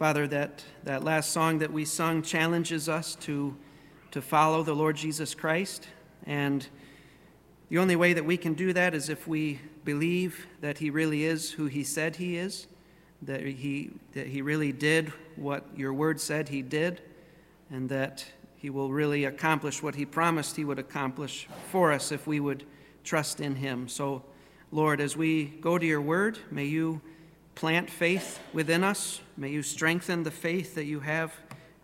Father, that, that last song that we sung challenges us to, to follow the Lord Jesus Christ. And the only way that we can do that is if we believe that He really is who He said He is, that He, that he really did what your word said He did, and that He will really accomplish what He promised He would accomplish for us if we would trust in Him. So, Lord, as we go to your word, may you plant faith within us. May you strengthen the faith that you have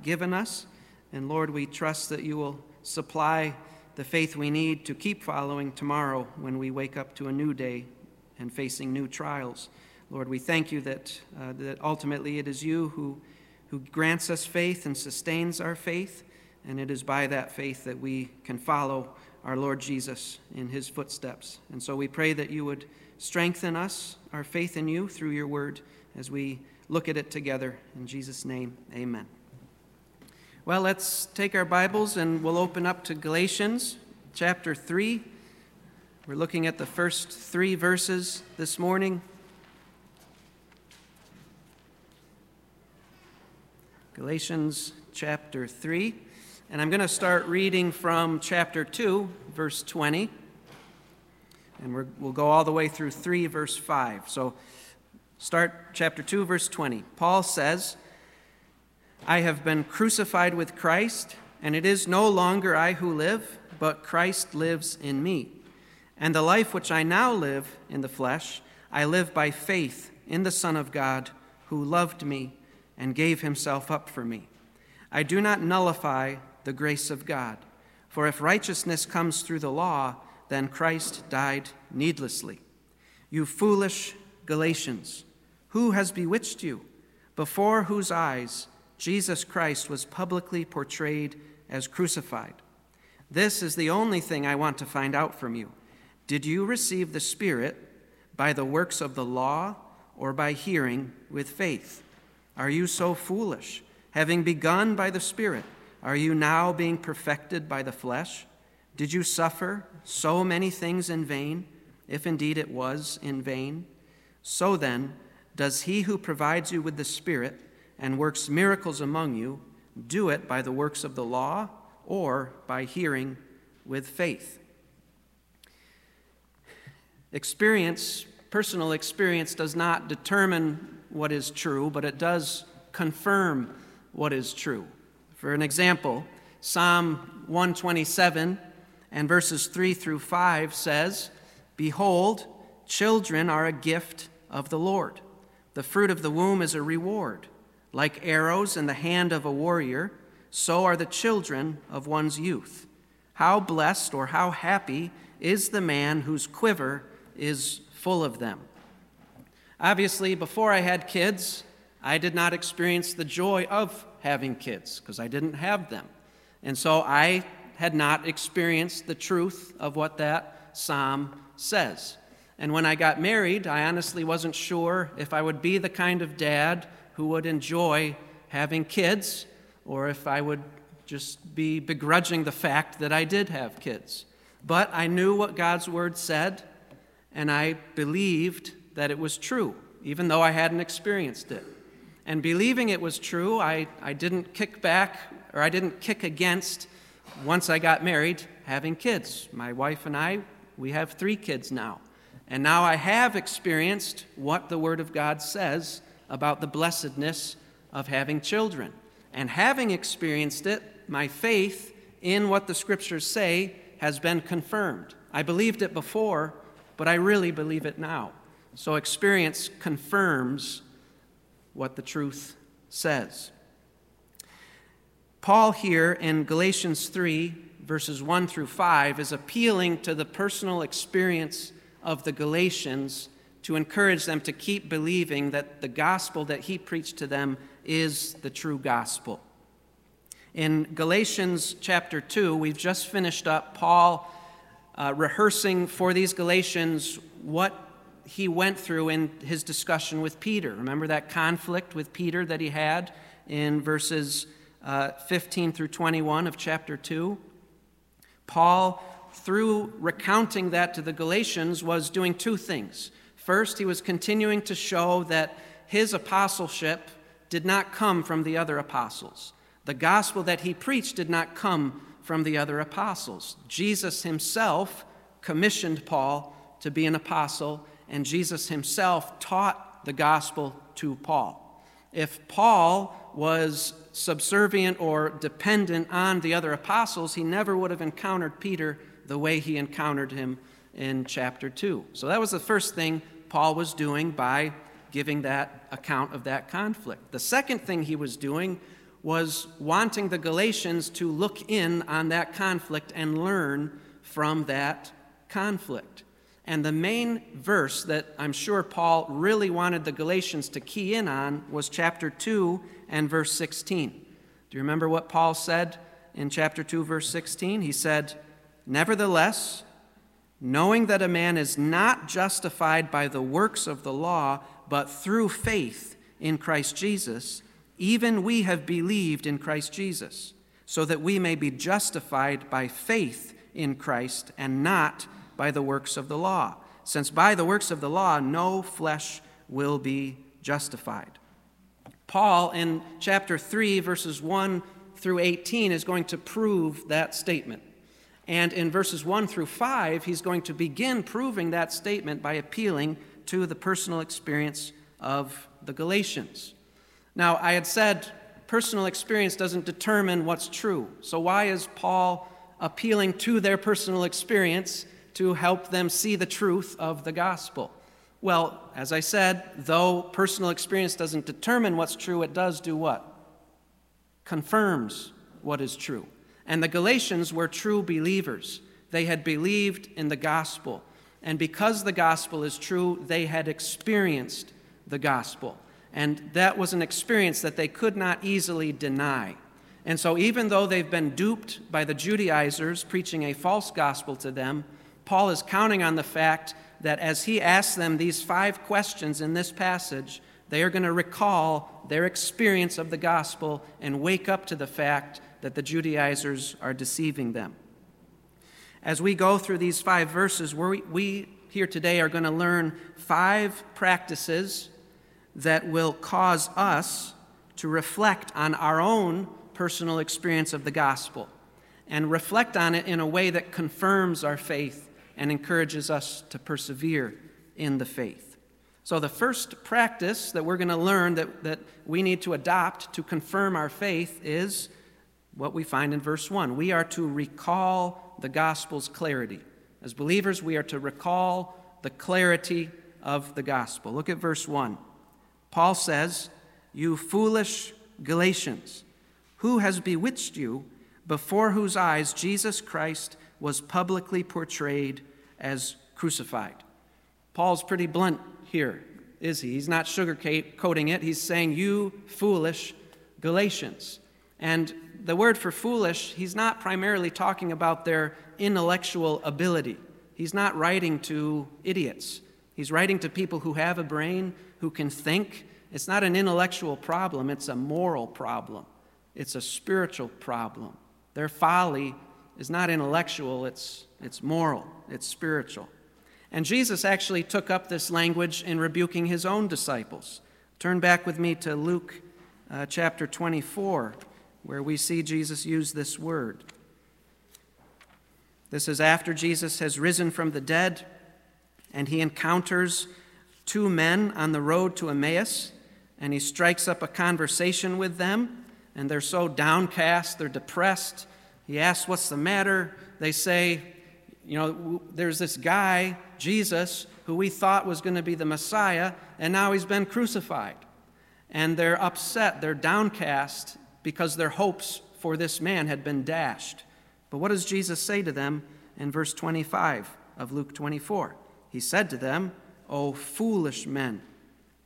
given us. And Lord, we trust that you will supply the faith we need to keep following tomorrow when we wake up to a new day and facing new trials. Lord, we thank you that, uh, that ultimately it is you who, who grants us faith and sustains our faith, and it is by that faith that we can follow our Lord Jesus in his footsteps. And so we pray that you would strengthen us, our faith in you, through your word as we look at it together. In Jesus' name, amen. Well, let's take our Bibles and we'll open up to Galatians chapter 3. We're looking at the first three verses this morning. Galatians chapter 3. And I'm going to start reading from chapter 2, verse 20. And we will go all the way through 3, verse 5. So start chapter 2, verse 20. Paul says, I have been crucified with Christ, and it is no longer I who live, but Christ lives in me. And the life which I now live in the flesh, I live by faith in the Son of God, who loved me and gave himself up for me. I do not nullify the grace of God. For if righteousness comes through the law, then Christ died needlessly. You foolish Galatians, who has bewitched you? Before whose eyes Jesus Christ was publicly portrayed as crucified. This is the only thing I want to find out from you. Did you receive the Spirit by the works of the law or by hearing with faith? Are you so foolish? Having begun by the Spirit, are you now being perfected by the flesh? Did you suffer so many things in vain, if indeed it was in vain? So then, does he who provides you with the Spirit and works miracles among you do it by the works of the law or by hearing with faith? Experience, personal experience, does not determine what is true, but it does confirm what is true. For an example, Psalm 127 and verses 3 through 5 says, Behold, children are a gift of the Lord. The fruit of the womb is a reward. Like arrows in the hand of a warrior, so are the children of one's youth. How blessed or how happy is the man whose quiver is full of them. Obviously, before I had kids, I did not experience the joy of having kids because I didn't have them. And so I had not experienced the truth of what that psalm says. And when I got married, I honestly wasn't sure if I would be the kind of dad who would enjoy having kids or if I would just be begrudging the fact that I did have kids. But I knew what God's word said, and I believed that it was true, even though I hadn't experienced it. And believing it was true, I, I didn't kick back or I didn't kick against, once I got married, having kids. My wife and I, we have three kids now. And now I have experienced what the Word of God says about the blessedness of having children. And having experienced it, my faith in what the Scriptures say has been confirmed. I believed it before, but I really believe it now. So experience confirms what the truth says. Paul, here in Galatians 3, verses 1 through 5, is appealing to the personal experience of the Galatians to encourage them to keep believing that the gospel that he preached to them is the true gospel. In Galatians chapter 2, we've just finished up Paul uh, rehearsing for these Galatians what he went through in his discussion with Peter. Remember that conflict with Peter that he had in verses uh, 15 through 21 of chapter 2? Paul, through recounting that to the Galatians, was doing two things. First, he was continuing to show that his apostleship did not come from the other apostles. The gospel that he preached did not come from the other apostles. Jesus himself commissioned Paul to be an apostle, and Jesus himself taught the gospel to Paul. If Paul was subservient or dependent on the other apostles, he never would have encountered Peter the way he encountered him in chapter 2. So that was the first thing Paul was doing by giving that account of that conflict. The second thing he was doing was wanting the Galatians to look in on that conflict and learn from that conflict. And the main verse that I'm sure Paul really wanted the Galatians to key in on was chapter 2 and verse 16. Do you remember what Paul said in chapter 2, verse 16? He said, Nevertheless, knowing that a man is not justified by the works of the law, but through faith in Christ Jesus, even we have believed in Christ Jesus, so that we may be justified by faith in Christ and not by the works of the law, since by the works of the law no flesh will be justified. Paul, in chapter 3, verses 1 through 18, is going to prove that statement. And in verses 1 through 5, he's going to begin proving that statement by appealing to the personal experience of the Galatians. Now, I had said personal experience doesn't determine what's true. So, why is Paul appealing to their personal experience to help them see the truth of the gospel? Well, as I said, though personal experience doesn't determine what's true, it does do what? Confirms what is true. And the Galatians were true believers. They had believed in the gospel. And because the gospel is true, they had experienced the gospel. And that was an experience that they could not easily deny. And so, even though they've been duped by the Judaizers preaching a false gospel to them, Paul is counting on the fact that as he asks them these five questions in this passage, they are going to recall their experience of the gospel and wake up to the fact that the Judaizers are deceiving them. As we go through these five verses, we here today are going to learn five practices that will cause us to reflect on our own personal experience of the gospel and reflect on it in a way that confirms our faith and encourages us to persevere in the faith. So, the first practice that we're going to learn that, that we need to adopt to confirm our faith is what we find in verse 1. We are to recall the gospel's clarity. As believers, we are to recall the clarity of the gospel. Look at verse 1. Paul says, You foolish Galatians, who has bewitched you, before whose eyes Jesus Christ was publicly portrayed as crucified? Paul's pretty blunt here, is he? He's not sugarcoating it. He's saying, You foolish Galatians. And the word for foolish, he's not primarily talking about their intellectual ability. He's not writing to idiots. He's writing to people who have a brain, who can think. It's not an intellectual problem, it's a moral problem. It's a spiritual problem. Their folly is not intellectual, it's, it's moral, it's spiritual. And Jesus actually took up this language in rebuking his own disciples. Turn back with me to Luke uh, chapter 24 where we see Jesus use this word. This is after Jesus has risen from the dead and he encounters two men on the road to Emmaus and he strikes up a conversation with them and they're so downcast, they're depressed. He asks, What's the matter? They say, You know, there's this guy, Jesus, who we thought was going to be the Messiah, and now he's been crucified. And they're upset, they're downcast, because their hopes for this man had been dashed. But what does Jesus say to them in verse 25 of Luke 24? He said to them, O foolish men,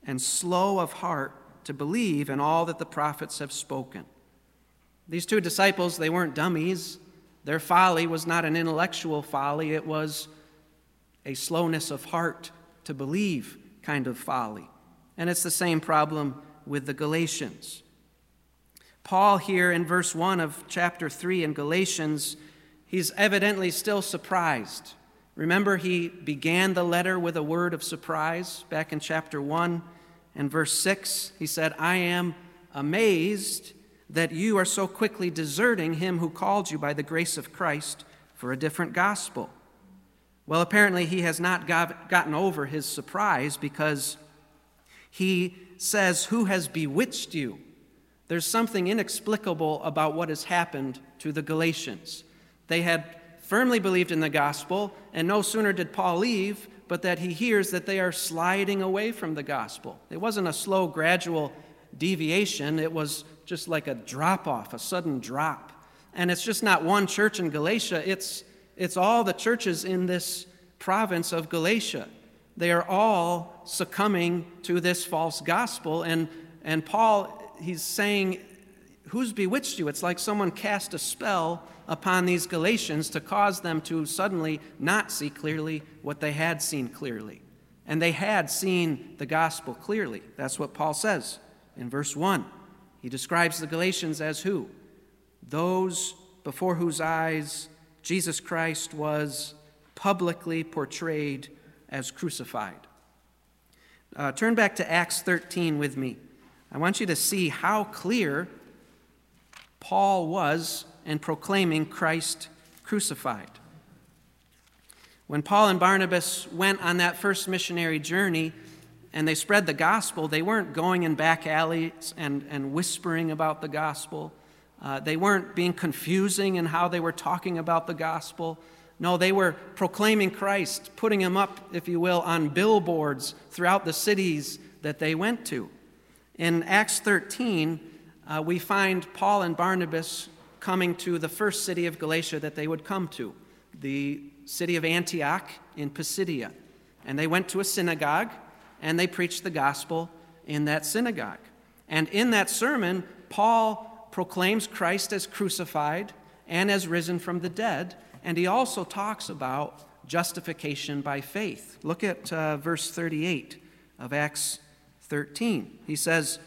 and slow of heart to believe in all that the prophets have spoken. These two disciples, they weren't dummies. Their folly was not an intellectual folly, it was a slowness of heart to believe kind of folly. And it's the same problem with the Galatians. Paul, here in verse 1 of chapter 3 in Galatians, he's evidently still surprised. Remember, he began the letter with a word of surprise back in chapter 1 and verse 6. He said, I am amazed that you are so quickly deserting him who called you by the grace of Christ for a different gospel. Well, apparently, he has not got, gotten over his surprise because he says, Who has bewitched you? There's something inexplicable about what has happened to the Galatians. They had firmly believed in the gospel, and no sooner did Paul leave, but that he hears that they are sliding away from the gospel. It wasn't a slow, gradual deviation, it was just like a drop off, a sudden drop. And it's just not one church in Galatia, it's, it's all the churches in this province of Galatia. They are all succumbing to this false gospel. And, and Paul, he's saying, Who's bewitched you? It's like someone cast a spell upon these Galatians to cause them to suddenly not see clearly what they had seen clearly. And they had seen the gospel clearly. That's what Paul says in verse 1. He describes the Galatians as who? Those before whose eyes Jesus Christ was publicly portrayed as crucified. Uh, turn back to Acts 13 with me. I want you to see how clear Paul was in proclaiming Christ crucified. When Paul and Barnabas went on that first missionary journey, and they spread the gospel, they weren't going in back alleys and, and whispering about the gospel. Uh, they weren't being confusing in how they were talking about the gospel. No, they were proclaiming Christ, putting him up, if you will, on billboards throughout the cities that they went to. In Acts 13, uh, we find Paul and Barnabas coming to the first city of Galatia that they would come to, the city of Antioch in Pisidia. And they went to a synagogue and they preached the gospel in that synagogue. And in that sermon, Paul proclaims Christ as crucified and as risen from the dead, and he also talks about justification by faith. Look at uh, verse 38 of Acts 13. He says,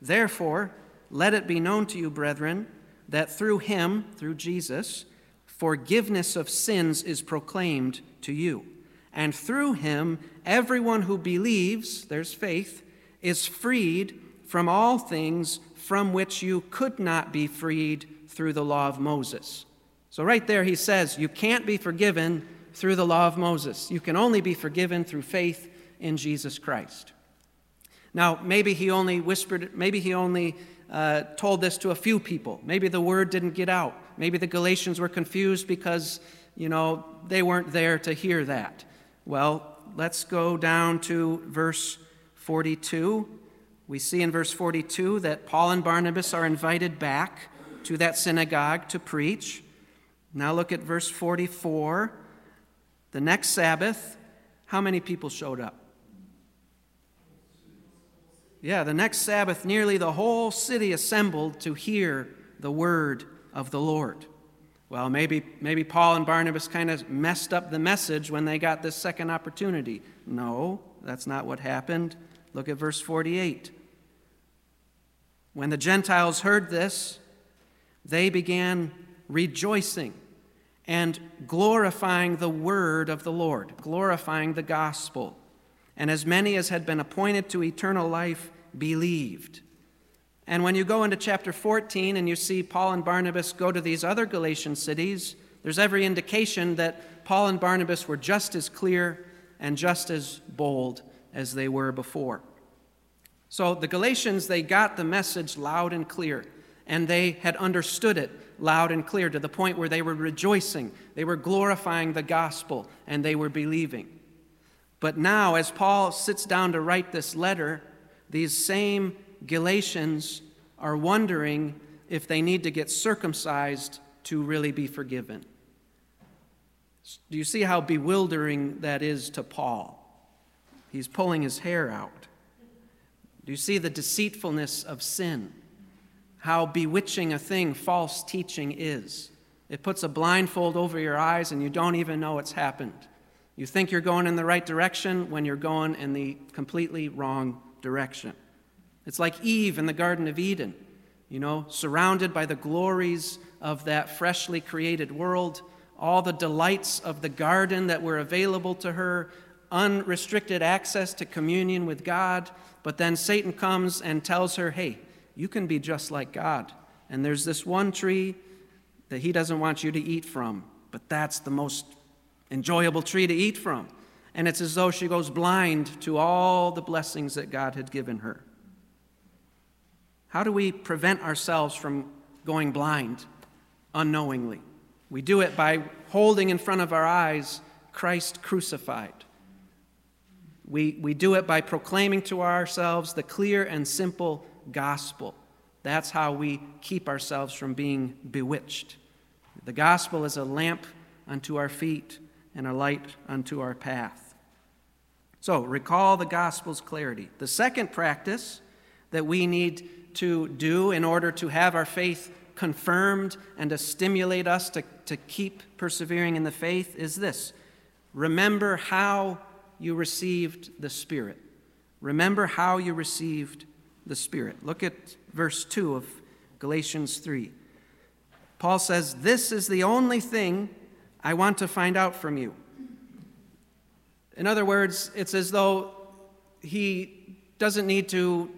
Therefore, let it be known to you, brethren, that through him, through Jesus, forgiveness of sins is proclaimed to you. And through him, everyone who believes, there's faith, is freed from all things from which you could not be freed through the law of Moses. So, right there, he says, You can't be forgiven through the law of Moses. You can only be forgiven through faith in Jesus Christ. Now, maybe he only whispered, maybe he only uh, told this to a few people. Maybe the word didn't get out. Maybe the Galatians were confused because, you know, they weren't there to hear that. Well, let's go down to verse 42. We see in verse 42 that Paul and Barnabas are invited back to that synagogue to preach. Now look at verse 44. The next Sabbath, how many people showed up? Yeah, the next Sabbath, nearly the whole city assembled to hear the word of the Lord. Well, maybe, maybe Paul and Barnabas kind of messed up the message when they got this second opportunity. No, that's not what happened. Look at verse 48. When the Gentiles heard this, they began rejoicing and glorifying the word of the Lord, glorifying the gospel. And as many as had been appointed to eternal life believed. And when you go into chapter 14 and you see Paul and Barnabas go to these other Galatian cities, there's every indication that Paul and Barnabas were just as clear and just as bold as they were before. So the Galatians, they got the message loud and clear, and they had understood it loud and clear to the point where they were rejoicing, they were glorifying the gospel, and they were believing. But now, as Paul sits down to write this letter, these same Galatians are wondering if they need to get circumcised to really be forgiven. Do you see how bewildering that is to Paul? He's pulling his hair out. Do you see the deceitfulness of sin? How bewitching a thing false teaching is. It puts a blindfold over your eyes and you don't even know it's happened. You think you're going in the right direction when you're going in the completely wrong direction. It's like Eve in the Garden of Eden, you know, surrounded by the glories of that freshly created world, all the delights of the garden that were available to her, unrestricted access to communion with God. But then Satan comes and tells her, hey, you can be just like God. And there's this one tree that He doesn't want you to eat from, but that's the most enjoyable tree to eat from. And it's as though she goes blind to all the blessings that God had given her. How do we prevent ourselves from going blind unknowingly? We do it by holding in front of our eyes Christ crucified. We, we do it by proclaiming to ourselves the clear and simple gospel. That's how we keep ourselves from being bewitched. The gospel is a lamp unto our feet and a light unto our path. So, recall the gospel's clarity. The second practice that we need to do in order to have our faith confirmed and to stimulate us to, to keep persevering in the faith is this remember how you received the Spirit. Remember how you received the Spirit. Look at verse 2 of Galatians 3. Paul says, This is the only thing I want to find out from you. In other words, it's as though he doesn't need to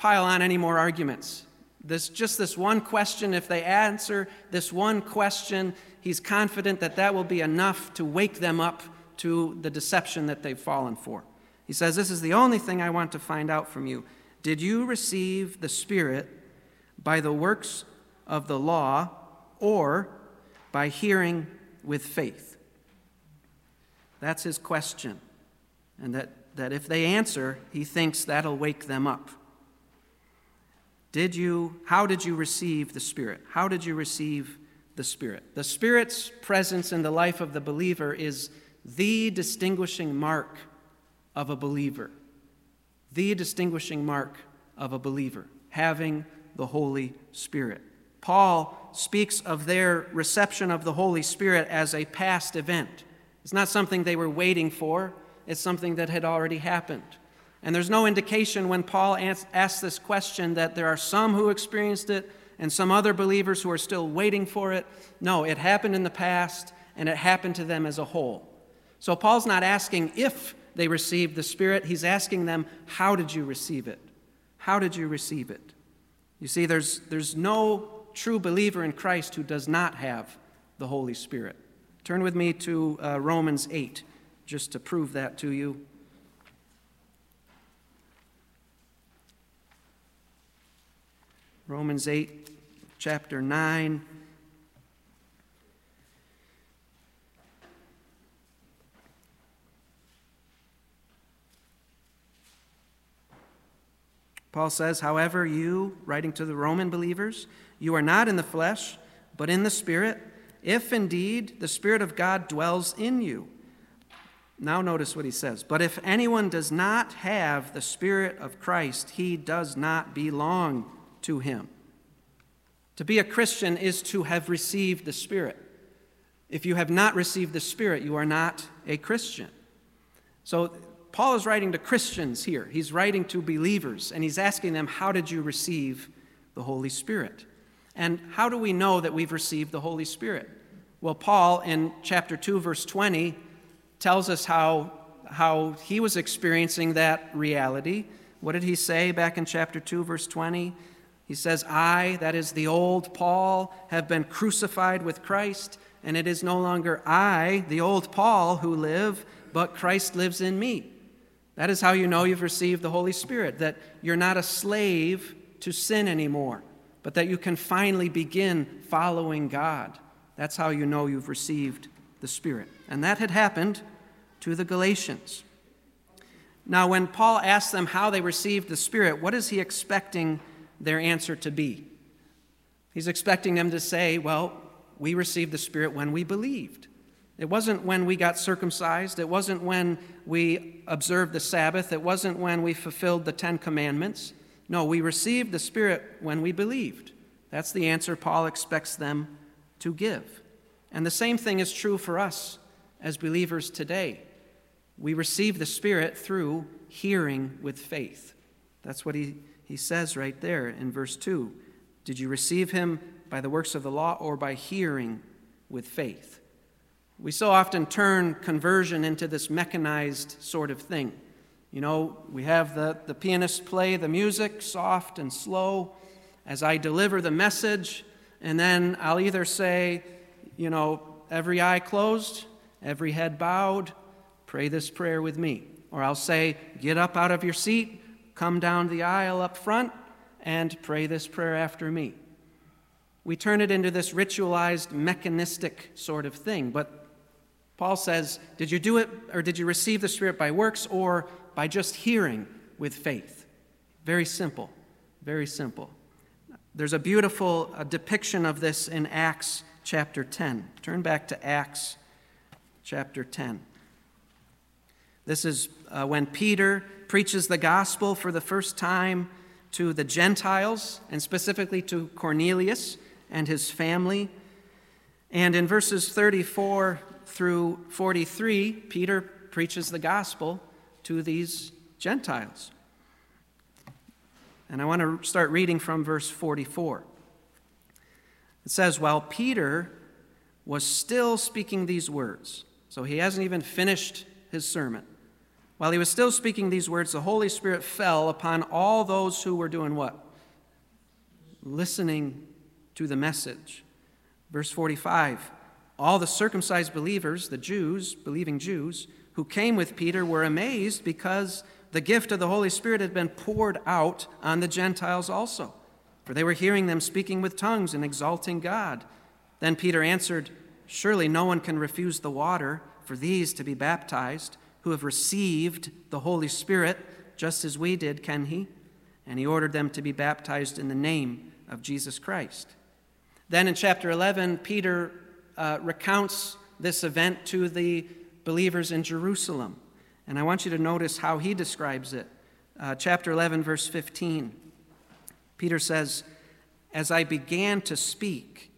pile on any more arguments. This, just this one question, if they answer this one question, he's confident that that will be enough to wake them up to the deception that they've fallen for. He says, This is the only thing I want to find out from you. Did you receive the Spirit by the works of the law or by hearing with faith? That's his question. And that, that if they answer, he thinks that'll wake them up. Did you, how did you receive the Spirit? How did you receive the Spirit? The Spirit's presence in the life of the believer is the distinguishing mark of a believer. The distinguishing mark of a believer, having the Holy Spirit. Paul speaks of their reception of the Holy Spirit as a past event. It's not something they were waiting for, it's something that had already happened. And there's no indication when Paul asks this question that there are some who experienced it and some other believers who are still waiting for it. No, it happened in the past and it happened to them as a whole. So Paul's not asking if they received the Spirit, he's asking them, How did you receive it? How did you receive it? You see, there's, there's no true believer in Christ who does not have the Holy Spirit. Turn with me to uh, Romans 8, just to prove that to you. Romans 8, chapter 9. Paul says, however, you, writing to the Roman believers, you are not in the flesh, but in the Spirit, if indeed the Spirit of God dwells in you. Now, notice what he says. But if anyone does not have the Spirit of Christ, he does not belong to him. To be a Christian is to have received the Spirit. If you have not received the Spirit, you are not a Christian. So, Paul is writing to Christians here. He's writing to believers, and he's asking them, How did you receive the Holy Spirit? And how do we know that we've received the Holy Spirit? Well, Paul in chapter 2, verse 20, tells us how, how he was experiencing that reality. What did he say back in chapter 2, verse 20? He says, I, that is the old Paul, have been crucified with Christ, and it is no longer I, the old Paul, who live, but Christ lives in me. That is how you know you've received the Holy Spirit, that you're not a slave to sin anymore, but that you can finally begin following God. That's how you know you've received the Spirit. And that had happened to the Galatians. Now, when Paul asks them how they received the Spirit, what is he expecting their answer to be. He's expecting them to say, Well, we received the Spirit when we believed. It wasn't when we got circumcised. It wasn't when we observed the Sabbath. It wasn't when we fulfilled the Ten Commandments. No, we received the Spirit when we believed. That's the answer Paul expects them to give. And the same thing is true for us as believers today. We receive the Spirit through hearing with faith. That's what he he says right there in verse 2 Did you receive him by the works of the law or by hearing with faith? We so often turn conversion into this mechanized sort of thing. You know, we have the, the pianist play the music soft and slow, as I deliver the message, and then I'll either say, you know, every eye closed, every head bowed, pray this prayer with me. Or I'll say, get up out of your seat, come down the aisle up front, and pray this prayer after me. We turn it into this ritualized, mechanistic sort of thing. But Paul says, Did you do it, or did you receive the Spirit by works, or by just hearing with faith? Very simple. Very simple. There's a beautiful depiction of this in Acts chapter 10. Turn back to Acts chapter 10. This is uh, when Peter preaches the gospel for the first time to the Gentiles, and specifically to Cornelius and his family. And in verses 34 through 43, Peter preaches the gospel to these Gentiles. And I want to start reading from verse 44. It says, While Peter was still speaking these words, so he hasn't even finished his sermon. While he was still speaking these words, the Holy Spirit fell upon all those who were doing what? Listening to the message. Verse 45 All the circumcised believers, the Jews, believing Jews, who came with Peter were amazed because the gift of the Holy Spirit had been poured out on the Gentiles also, for they were hearing them speaking with tongues and exalting God. Then Peter answered, Surely no one can refuse the water for these to be baptized who have received the Holy Spirit, just as we did, can he? And he ordered them to be baptized in the name of Jesus Christ. Then in chapter 11, Peter uh, recounts this event to the believers in Jerusalem. And I want you to notice how he describes it. Uh, chapter 11, verse 15. Peter says, As I began to speak,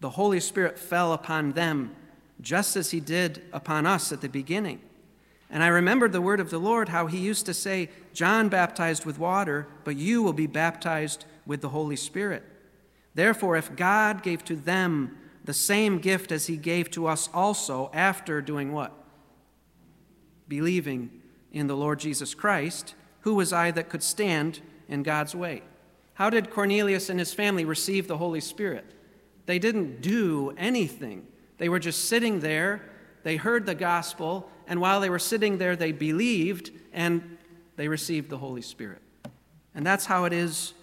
the Holy Spirit fell upon them, just as he did upon us at the beginning. And I remembered the word of the Lord, how he used to say, John baptized with water, but you will be baptized with the Holy Spirit. Therefore, if God gave to them the same gift as he gave to us also after doing what? Believing in the Lord Jesus Christ, who was I that could stand in God's way? How did Cornelius and his family receive the Holy Spirit? They didn't do anything. They were just sitting there, they heard the gospel, and while they were sitting there, they believed and they received the Holy Spirit. And that's how it is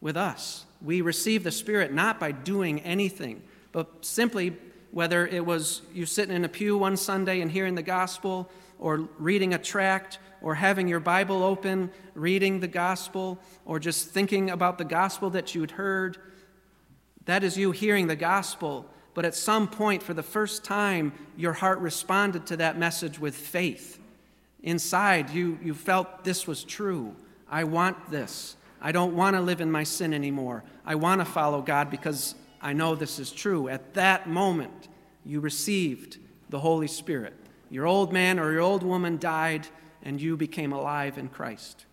with us. We receive the Spirit not by doing anything, but simply whether it was you sitting in a pew one Sunday and hearing the gospel, or reading a tract, or having your Bible open, reading the gospel, or just thinking about the gospel that you'd heard. That is you hearing the gospel, but at some point, for the first time, your heart responded to that message with faith. Inside, you, you felt this was true. I want this. I don't want to live in my sin anymore. I want to follow God because I know this is true. At that moment, you received the Holy Spirit. Your old man or your old woman died, and you became alive in Christ.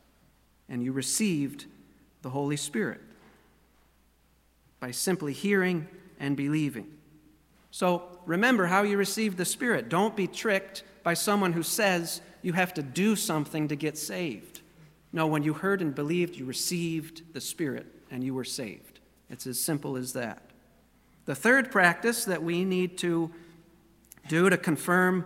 And you received the Holy Spirit by simply hearing and believing. So remember how you received the Spirit. Don't be tricked by someone who says you have to do something to get saved. No, when you heard and believed, you received the Spirit and you were saved. It's as simple as that. The third practice that we need to do to confirm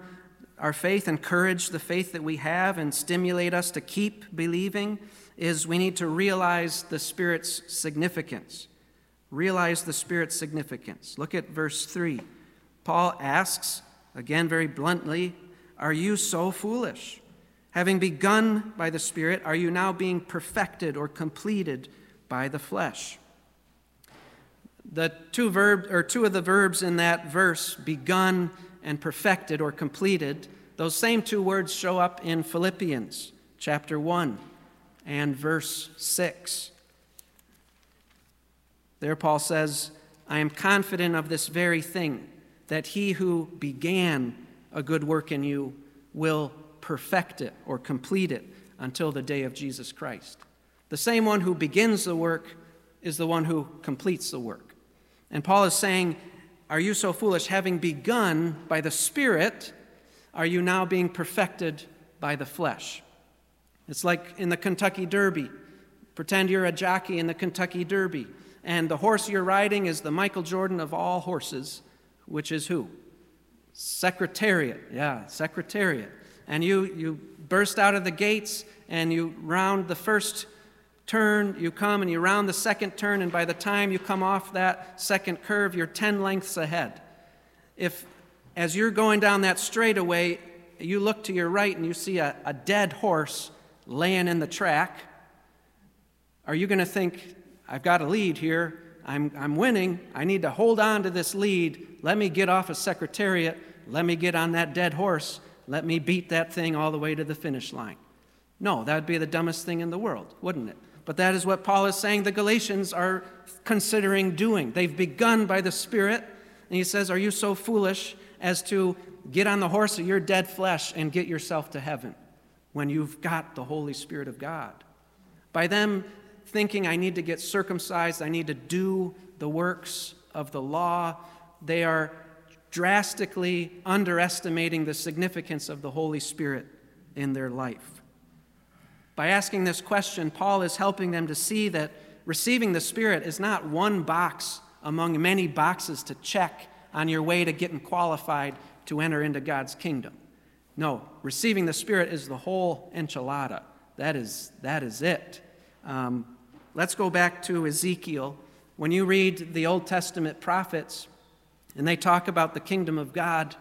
our faith, encourage the faith that we have, and stimulate us to keep believing is we need to realize the Spirit's significance. Realize the Spirit's significance. Look at verse 3. Paul asks, again very bluntly, Are you so foolish? Having begun by the Spirit, are you now being perfected or completed by the flesh? The two verb or two of the verbs in that verse, begun and perfected or completed, those same two words show up in Philippians chapter 1 and verse 6. There Paul says, I am confident of this very thing, that he who began a good work in you will perfect it or complete it until the day of Jesus Christ. The same one who begins the work is the one who completes the work. And Paul is saying, Are you so foolish? Having begun by the Spirit, are you now being perfected by the flesh? It's like in the Kentucky Derby. Pretend you're a jockey in the Kentucky Derby. and the horse you're riding is the Michael Jordan of all horses, which is who? Secretariat. Yeah, Secretariat. And you, you burst out of the gates and you round the first turn, you come and you round the second turn, and by the time you come off that second curve, you're 10 lengths ahead. If, as you're going down that straightaway, you look to your right and you see a, a dead horse laying in the track, are you going to think, I've got a lead here, I'm, I'm winning, I need to hold on to this lead, let me get off a secretariat, let me get on that dead horse, let me beat that thing all the way to the finish line? No, that would be the dumbest thing in the world, wouldn't it? But that is what Paul is saying the Galatians are considering doing. They've begun by the Spirit, and he says, Are you so foolish as to get on the horse of your dead flesh and get yourself to heaven when you've got the Holy Spirit of God? By them thinking, I need to get circumcised, I need to do the works of the law, they are drastically underestimating the significance of the Holy Spirit in their life. By asking this question, Paul is helping them to see that receiving the Spirit is not one box among many boxes to check on your way to getting qualified to enter into God's kingdom. No, receiving the Spirit is the whole enchilada. That is, that is it. Um, let's go back to Ezekiel. When you read the Old Testament prophets and they talk about the kingdom of God,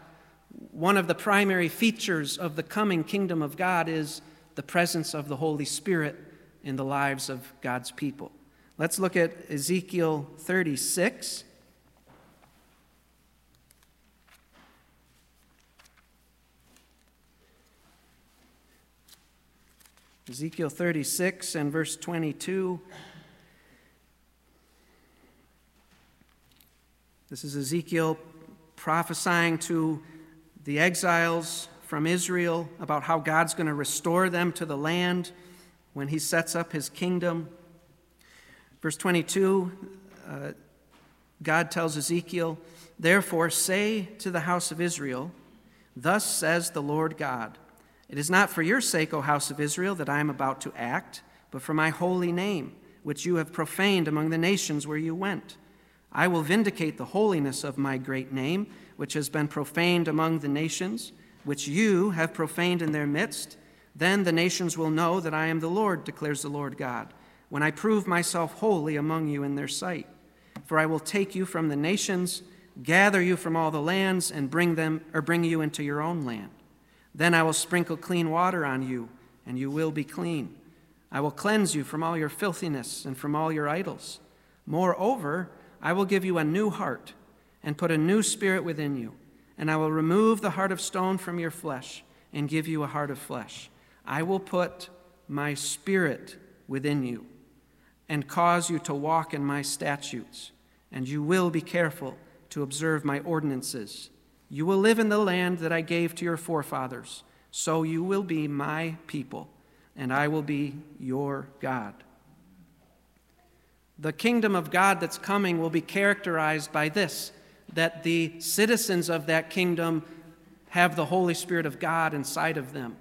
one of the primary features of the coming kingdom of God is the presence of the Holy Spirit in the lives of God's people. Let's look at Ezekiel 36. Ezekiel 36 and verse 22. This is Ezekiel prophesying to the exiles from Israel about how God's going to restore them to the land when he sets up his kingdom. Verse 22, uh, God tells Ezekiel, Therefore say to the house of Israel, Thus says the Lord God, It is not for your sake, O house of Israel, that I am about to act, but for my holy name, which you have profaned among the nations where you went. I will vindicate the holiness of my great name, which has been profaned among the nations which you have profaned in their midst, then the nations will know that I am the Lord, declares the Lord God, when I prove myself holy among you in their sight. For I will take you from the nations, gather you from all the lands, and bring them or bring you into your own land. Then I will sprinkle clean water on you, and you will be clean. I will cleanse you from all your filthiness and from all your idols. Moreover, I will give you a new heart and put a new spirit within you and I will remove the heart of stone from your flesh and give you a heart of flesh. I will put my spirit within you and cause you to walk in my statutes, and you will be careful to observe my ordinances. You will live in the land that I gave to your forefathers, so you will be my people, and I will be your God. The kingdom of God that's coming will be characterized by this that the citizens of that kingdom have the Holy Spirit of God inside of them.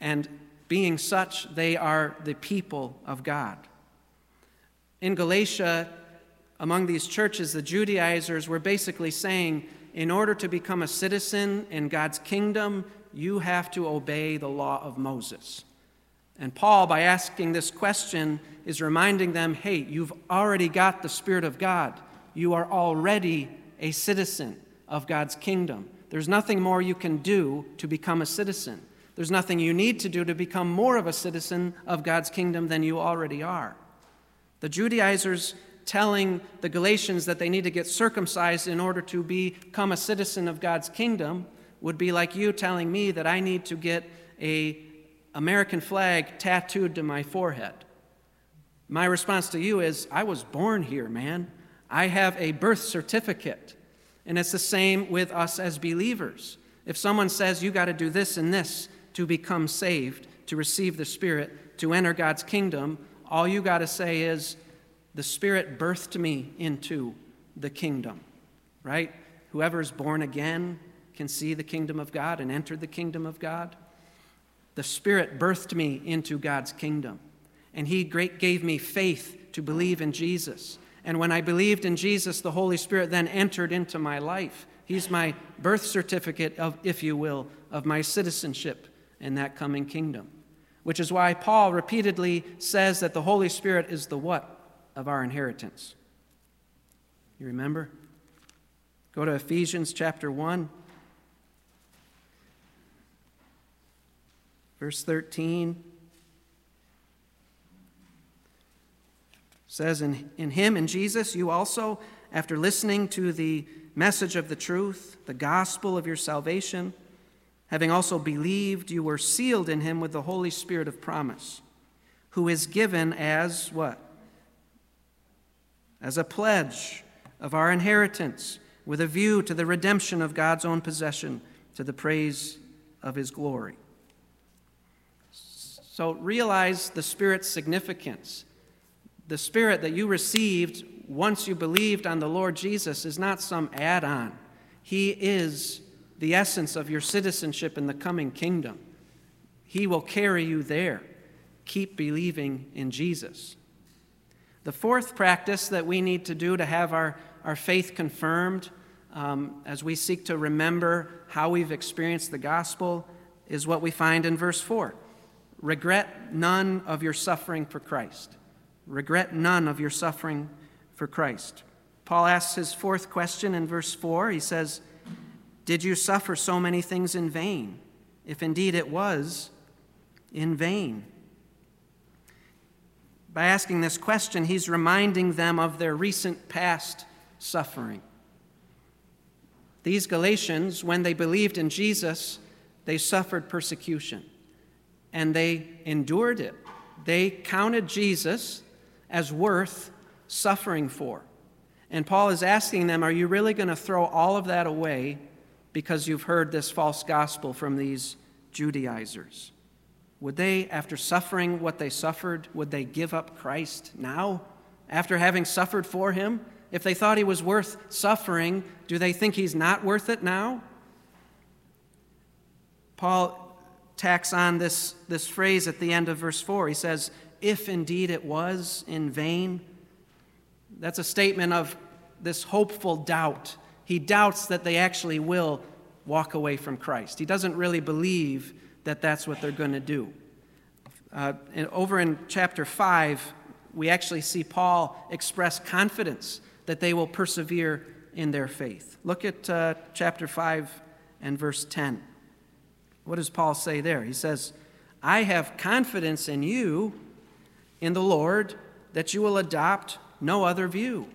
And being such, they are the people of God. In Galatia, among these churches, the Judaizers were basically saying, in order to become a citizen in God's kingdom, you have to obey the law of Moses. And Paul, by asking this question, is reminding them hey, you've already got the Spirit of God you are already a citizen of God's kingdom. There's nothing more you can do to become a citizen. There's nothing you need to do to become more of a citizen of God's kingdom than you already are. The Judaizers telling the Galatians that they need to get circumcised in order to become a citizen of God's kingdom would be like you telling me that I need to get a American flag tattooed to my forehead. My response to you is I was born here, man. I have a birth certificate. And it's the same with us as believers. If someone says you got to do this and this to become saved, to receive the Spirit, to enter God's kingdom, all you got to say is, the Spirit birthed me into the kingdom, right? Whoever is born again can see the kingdom of God and enter the kingdom of God. The Spirit birthed me into God's kingdom, and He gave me faith to believe in Jesus. And when I believed in Jesus, the Holy Spirit then entered into my life. He's my birth certificate, of, if you will, of my citizenship in that coming kingdom. Which is why Paul repeatedly says that the Holy Spirit is the what of our inheritance. You remember? Go to Ephesians chapter 1, verse 13. says in, in him in jesus you also after listening to the message of the truth the gospel of your salvation having also believed you were sealed in him with the holy spirit of promise who is given as what as a pledge of our inheritance with a view to the redemption of god's own possession to the praise of his glory so realize the spirit's significance the Spirit that you received once you believed on the Lord Jesus is not some add on. He is the essence of your citizenship in the coming kingdom. He will carry you there. Keep believing in Jesus. The fourth practice that we need to do to have our, our faith confirmed um, as we seek to remember how we've experienced the gospel is what we find in verse 4 regret none of your suffering for Christ. Regret none of your suffering for Christ. Paul asks his fourth question in verse 4. He says, Did you suffer so many things in vain? If indeed it was in vain. By asking this question, he's reminding them of their recent past suffering. These Galatians, when they believed in Jesus, they suffered persecution and they endured it. They counted Jesus, as worth suffering for. And Paul is asking them, Are you really going to throw all of that away because you've heard this false gospel from these Judaizers? Would they, after suffering what they suffered, would they give up Christ now, after having suffered for him? If they thought he was worth suffering, do they think he's not worth it now? Paul tacks on this, this phrase at the end of verse 4. He says, if indeed it was in vain. That's a statement of this hopeful doubt. He doubts that they actually will walk away from Christ. He doesn't really believe that that's what they're going to do. Uh, and over in chapter 5, we actually see Paul express confidence that they will persevere in their faith. Look at uh, chapter 5 and verse 10. What does Paul say there? He says, I have confidence in you in the Lord that you will adopt no other view.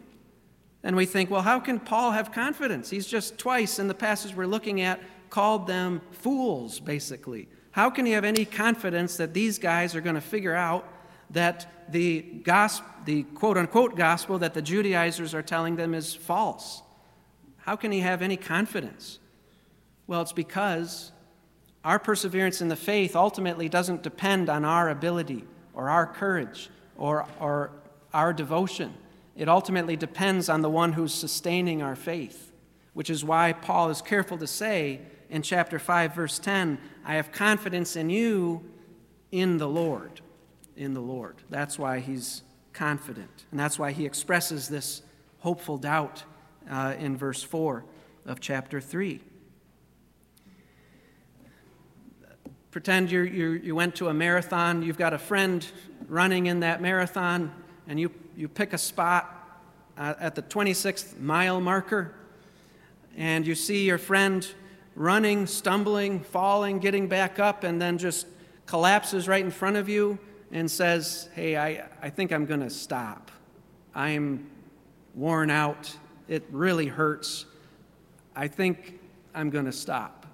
And we think, well, how can Paul have confidence? He's just twice in the passage we're looking at called them fools, basically. How can he have any confidence that these guys are going to figure out that the, gospel, the quote unquote gospel that the Judaizers are telling them is false? How can he have any confidence? Well, it's because our perseverance in the faith ultimately doesn't depend on our ability or our courage or, or our devotion. It ultimately depends on the one who's sustaining our faith, which is why Paul is careful to say in chapter 5, verse 10, I have confidence in you in the Lord. In the Lord. That's why he's confident. And that's why he expresses this hopeful doubt uh, in verse 4 of chapter 3. Pretend you you went to a marathon, you've got a friend running in that marathon, and you, you pick a spot uh, at the 26th mile marker, and you see your friend running, stumbling, falling, getting back up, and then just collapses right in front of you and says, Hey, I, I think I'm going to stop. I'm worn out. It really hurts. I think I'm going to stop.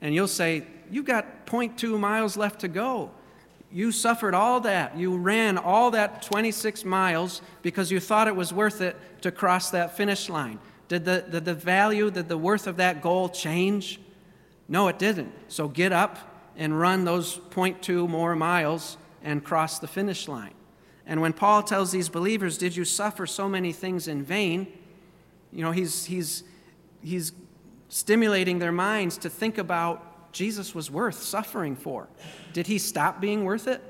And you'll say, You've got 0.2 miles left to go. You suffered all that. You ran all that 26 miles because you thought it was worth it to cross that finish line. Did the, did the value, did the worth of that goal change? No, it didn't. So get up and run those 0.2 more miles and cross the finish line. And when Paul tells these believers, Did you suffer so many things in vain? You know, he's, he's, he's stimulating their minds to think about Jesus was worth suffering for. Did he stop being worth it?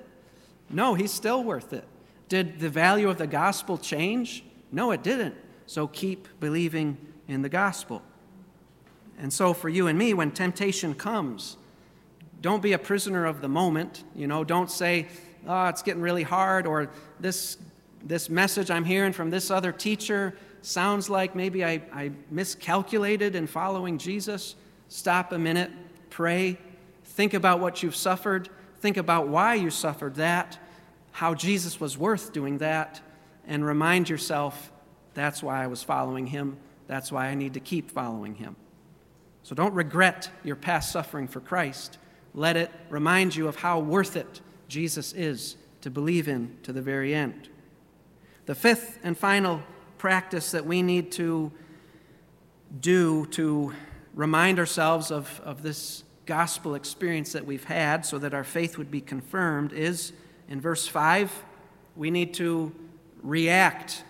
No, he's still worth it. Did the value of the gospel change? No, it didn't. So keep believing in the gospel. And so, for you and me, when temptation comes, don't be a prisoner of the moment. You know, don't say, oh, it's getting really hard, or this, this message I'm hearing from this other teacher sounds like maybe I, I miscalculated in following Jesus. Stop a minute, pray, think about what you've suffered, think about why you suffered that, how Jesus was worth doing that, and remind yourself that's why I was following him. That's why I need to keep following him. So don't regret your past suffering for Christ. Let it remind you of how worth it Jesus is to believe in to the very end. The fifth and final practice that we need to do to remind ourselves of, of this gospel experience that we've had so that our faith would be confirmed is in verse 5, we need to react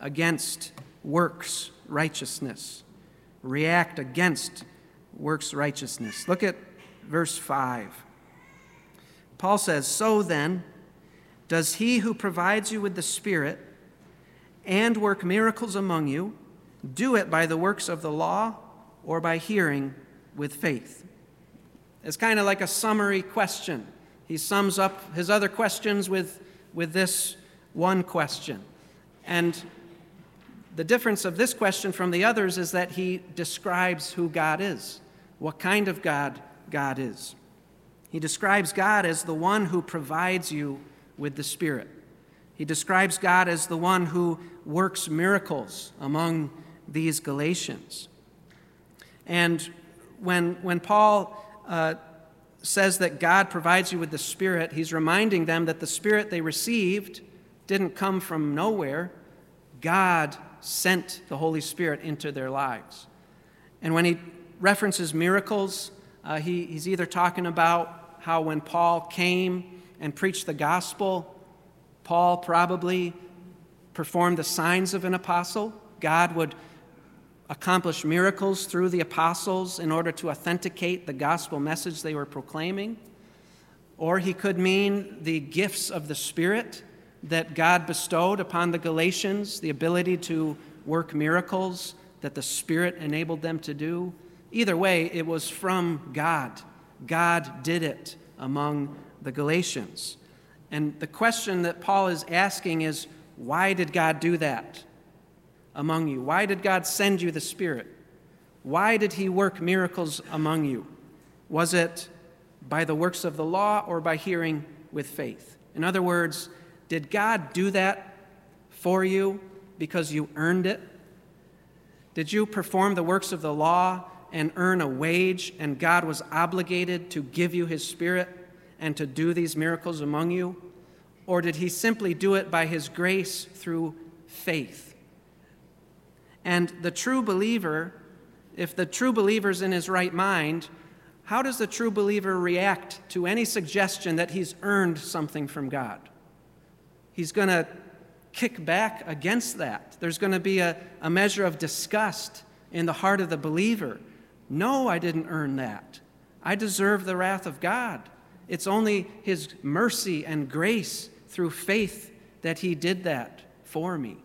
against works righteousness. React against works righteousness. Look at verse 5. Paul says, So then, does he who provides you with the Spirit and work miracles among you do it by the works of the law or by hearing with faith? It's kind of like a summary question. He sums up his other questions with, with this one question. And the difference of this question from the others is that he describes who God is, what kind of God God is. He describes God as the one who provides you with the Spirit. He describes God as the one who works miracles among these Galatians. And when, when Paul uh, says that God provides you with the Spirit, he's reminding them that the Spirit they received didn't come from nowhere. God sent the Holy Spirit into their lives. And when he references miracles, uh, he, he's either talking about how when Paul came and preached the gospel, Paul probably performed the signs of an apostle. God would accomplish miracles through the apostles in order to authenticate the gospel message they were proclaiming. Or he could mean the gifts of the Spirit that God bestowed upon the Galatians, the ability to work miracles that the Spirit enabled them to do. Either way, it was from God. God did it among the Galatians. And the question that Paul is asking is why did God do that among you? Why did God send you the Spirit? Why did He work miracles among you? Was it by the works of the law or by hearing with faith? In other words, did God do that for you because you earned it? Did you perform the works of the law and earn a wage, and God was obligated to give you His Spirit and to do these miracles among you? Or did He simply do it by His grace through faith? And the true believer, if the true believer's in his right mind, how does the true believer react to any suggestion that he's earned something from God? he's going to kick back against that. There's going to be a, a measure of disgust in the heart of the believer. No, I didn't earn that. I deserve the wrath of God. It's only His mercy and grace through faith that He did that for me.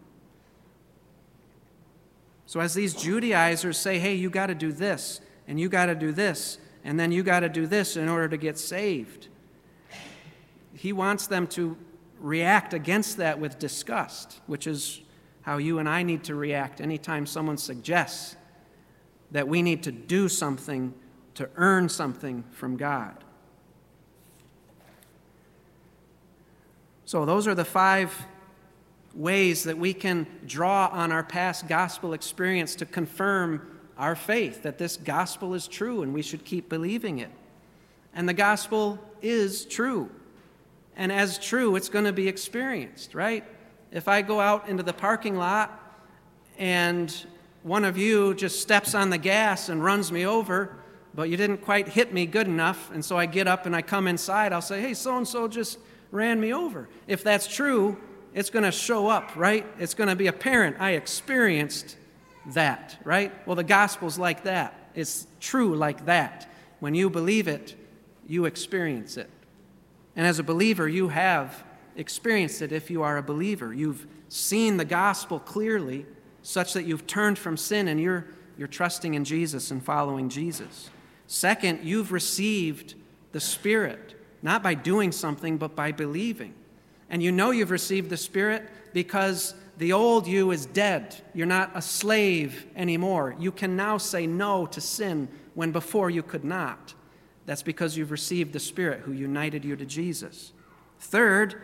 So, as these Judaizers say, hey, you got to do this, and you got to do this, and then you got to do this in order to get saved, He wants them to react against that with disgust, which is how you and I need to react anytime someone suggests that we need to do something to earn something from God. So, those are the five ways that we can draw on our past gospel experience to confirm our faith that this gospel is true and we should keep believing it. And the gospel is true. And as true, it's going to be experienced, right? If I go out into the parking lot and one of you just steps on the gas and runs me over, but you didn't quite hit me good enough, and so I get up and I come inside, I'll say, hey, so and so just ran me over. If that's true, it's going to show up, right? It's going to be apparent. I experienced that, right? Well, the gospel's like that. It's true like that. When you believe it, you experience it. And as a believer, you have experienced it if you are a believer. You've seen the gospel clearly, such that you've turned from sin and you're, you're trusting in Jesus and following Jesus. Second, you've received the Spirit, not by doing something, but by believing. And you know you've received the Spirit because the old you is dead. You're not a slave anymore. You can now say no to sin when before you could not. That's because you've received the Spirit who united you to Jesus. Third,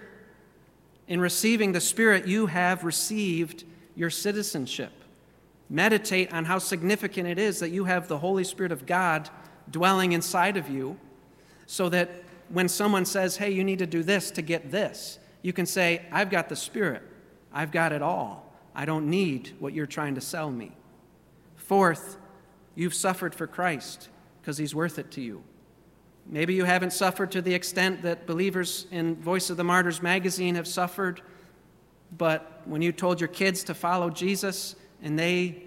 in receiving the Spirit, you have received your citizenship. Meditate on how significant it is that you have the Holy Spirit of God dwelling inside of you so that when someone says, hey, you need to do this to get this, you can say, I've got the Spirit. I've got it all. I don't need what you're trying to sell me. Fourth, you've suffered for Christ because he's worth it to you. Maybe you haven't suffered to the extent that believers in Voice of the Martyrs magazine have suffered, but when you told your kids to follow Jesus and they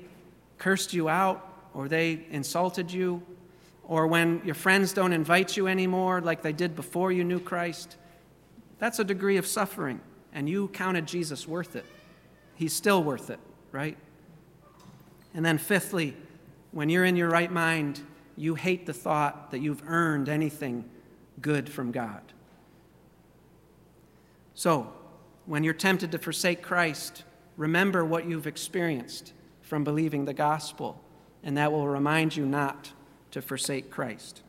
cursed you out or they insulted you, or when your friends don't invite you anymore like they did before you knew Christ, that's a degree of suffering, and you counted Jesus worth it. He's still worth it, right? And then, fifthly, when you're in your right mind, you hate the thought that you've earned anything good from God. So, when you're tempted to forsake Christ, remember what you've experienced from believing the gospel, and that will remind you not to forsake Christ.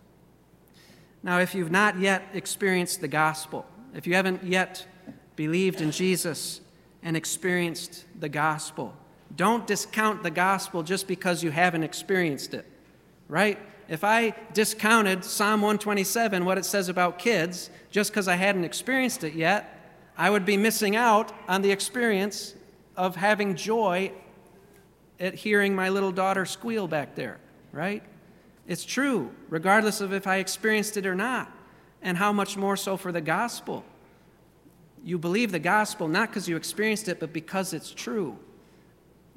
Now, if you've not yet experienced the gospel, if you haven't yet believed in Jesus and experienced the gospel, don't discount the gospel just because you haven't experienced it, right? If I discounted Psalm 127, what it says about kids, just because I hadn't experienced it yet, I would be missing out on the experience of having joy at hearing my little daughter squeal back there, right? It's true, regardless of if I experienced it or not, and how much more so for the gospel. You believe the gospel not because you experienced it, but because it's true.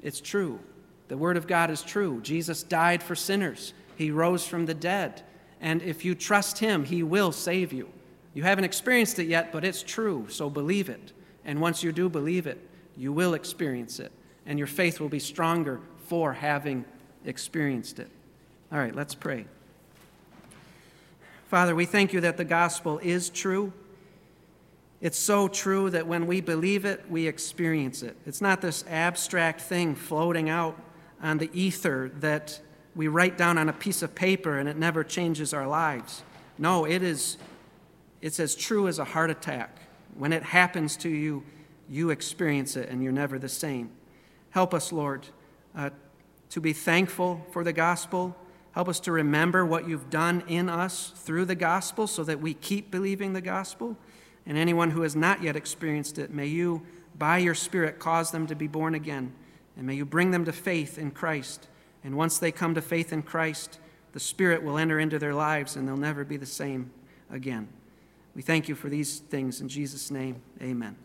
It's true. The Word of God is true. Jesus died for sinners, He rose from the dead. And if you trust Him, He will save you. You haven't experienced it yet, but it's true, so believe it. And once you do believe it, you will experience it, and your faith will be stronger for having experienced it. All right, let's pray. Father, we thank you that the gospel is true. It's so true that when we believe it, we experience it. It's not this abstract thing floating out on the ether that we write down on a piece of paper and it never changes our lives. No, it is it's as true as a heart attack. When it happens to you, you experience it and you're never the same. Help us, Lord, uh, to be thankful for the gospel Help us to remember what you've done in us through the gospel so that we keep believing the gospel. And anyone who has not yet experienced it, may you, by your Spirit, cause them to be born again. And may you bring them to faith in Christ. And once they come to faith in Christ, the Spirit will enter into their lives and they'll never be the same again. We thank you for these things in Jesus' name. Amen.